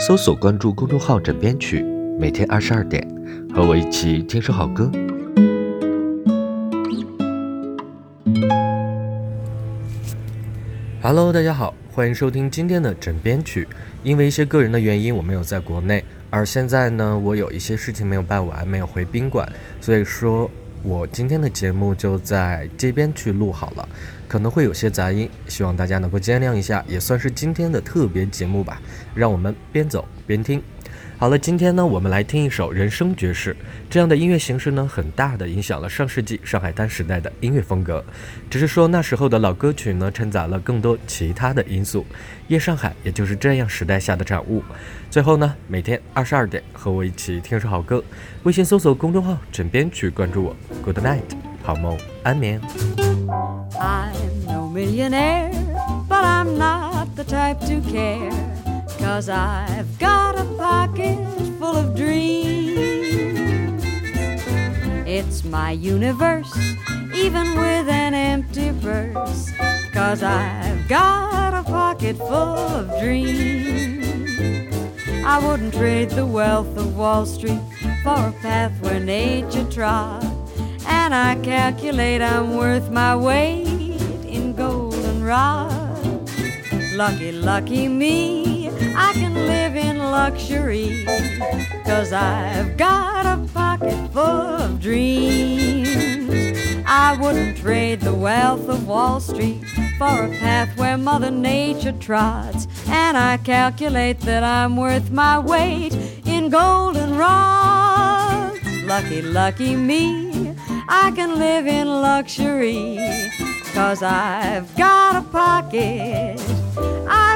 搜索关注公众号“枕边曲”，每天二十二点，和我一起听首好歌。Hello，大家好，欢迎收听今天的枕边曲。因为一些个人的原因，我没有在国内，而现在呢，我有一些事情没有办完，没有回宾馆，所以说。我今天的节目就在街边去录好了，可能会有些杂音，希望大家能够见谅一下，也算是今天的特别节目吧。让我们边走边听。好了，今天呢，我们来听一首人声爵士这样的音乐形式呢，很大的影响了上世纪上海滩时代的音乐风格。只是说那时候的老歌曲呢，掺杂了更多其他的因素。夜上海也就是这样时代下的产物。最后呢，每天二十二点和我一起听首好歌。微信搜索公众号“枕边曲”，关注我。Good night，好梦，安眠。I'm no millionaire，but I'm not the type to care Cause I've got a pocket full of dreams. It's my universe, even with an empty purse. Cause I've got a pocket full of dreams. I wouldn't trade the wealth of Wall Street for a path where nature trod. And I calculate I'm worth my weight in goldenrod. Lucky, lucky me I can live in luxury. Cause I've got a pocket full of dreams. I wouldn't trade the wealth of Wall Street for a path where Mother Nature trods. And I calculate that I'm worth my weight in golden rods. Lucky, lucky me, I can live in luxury. Cause I've got a pocket I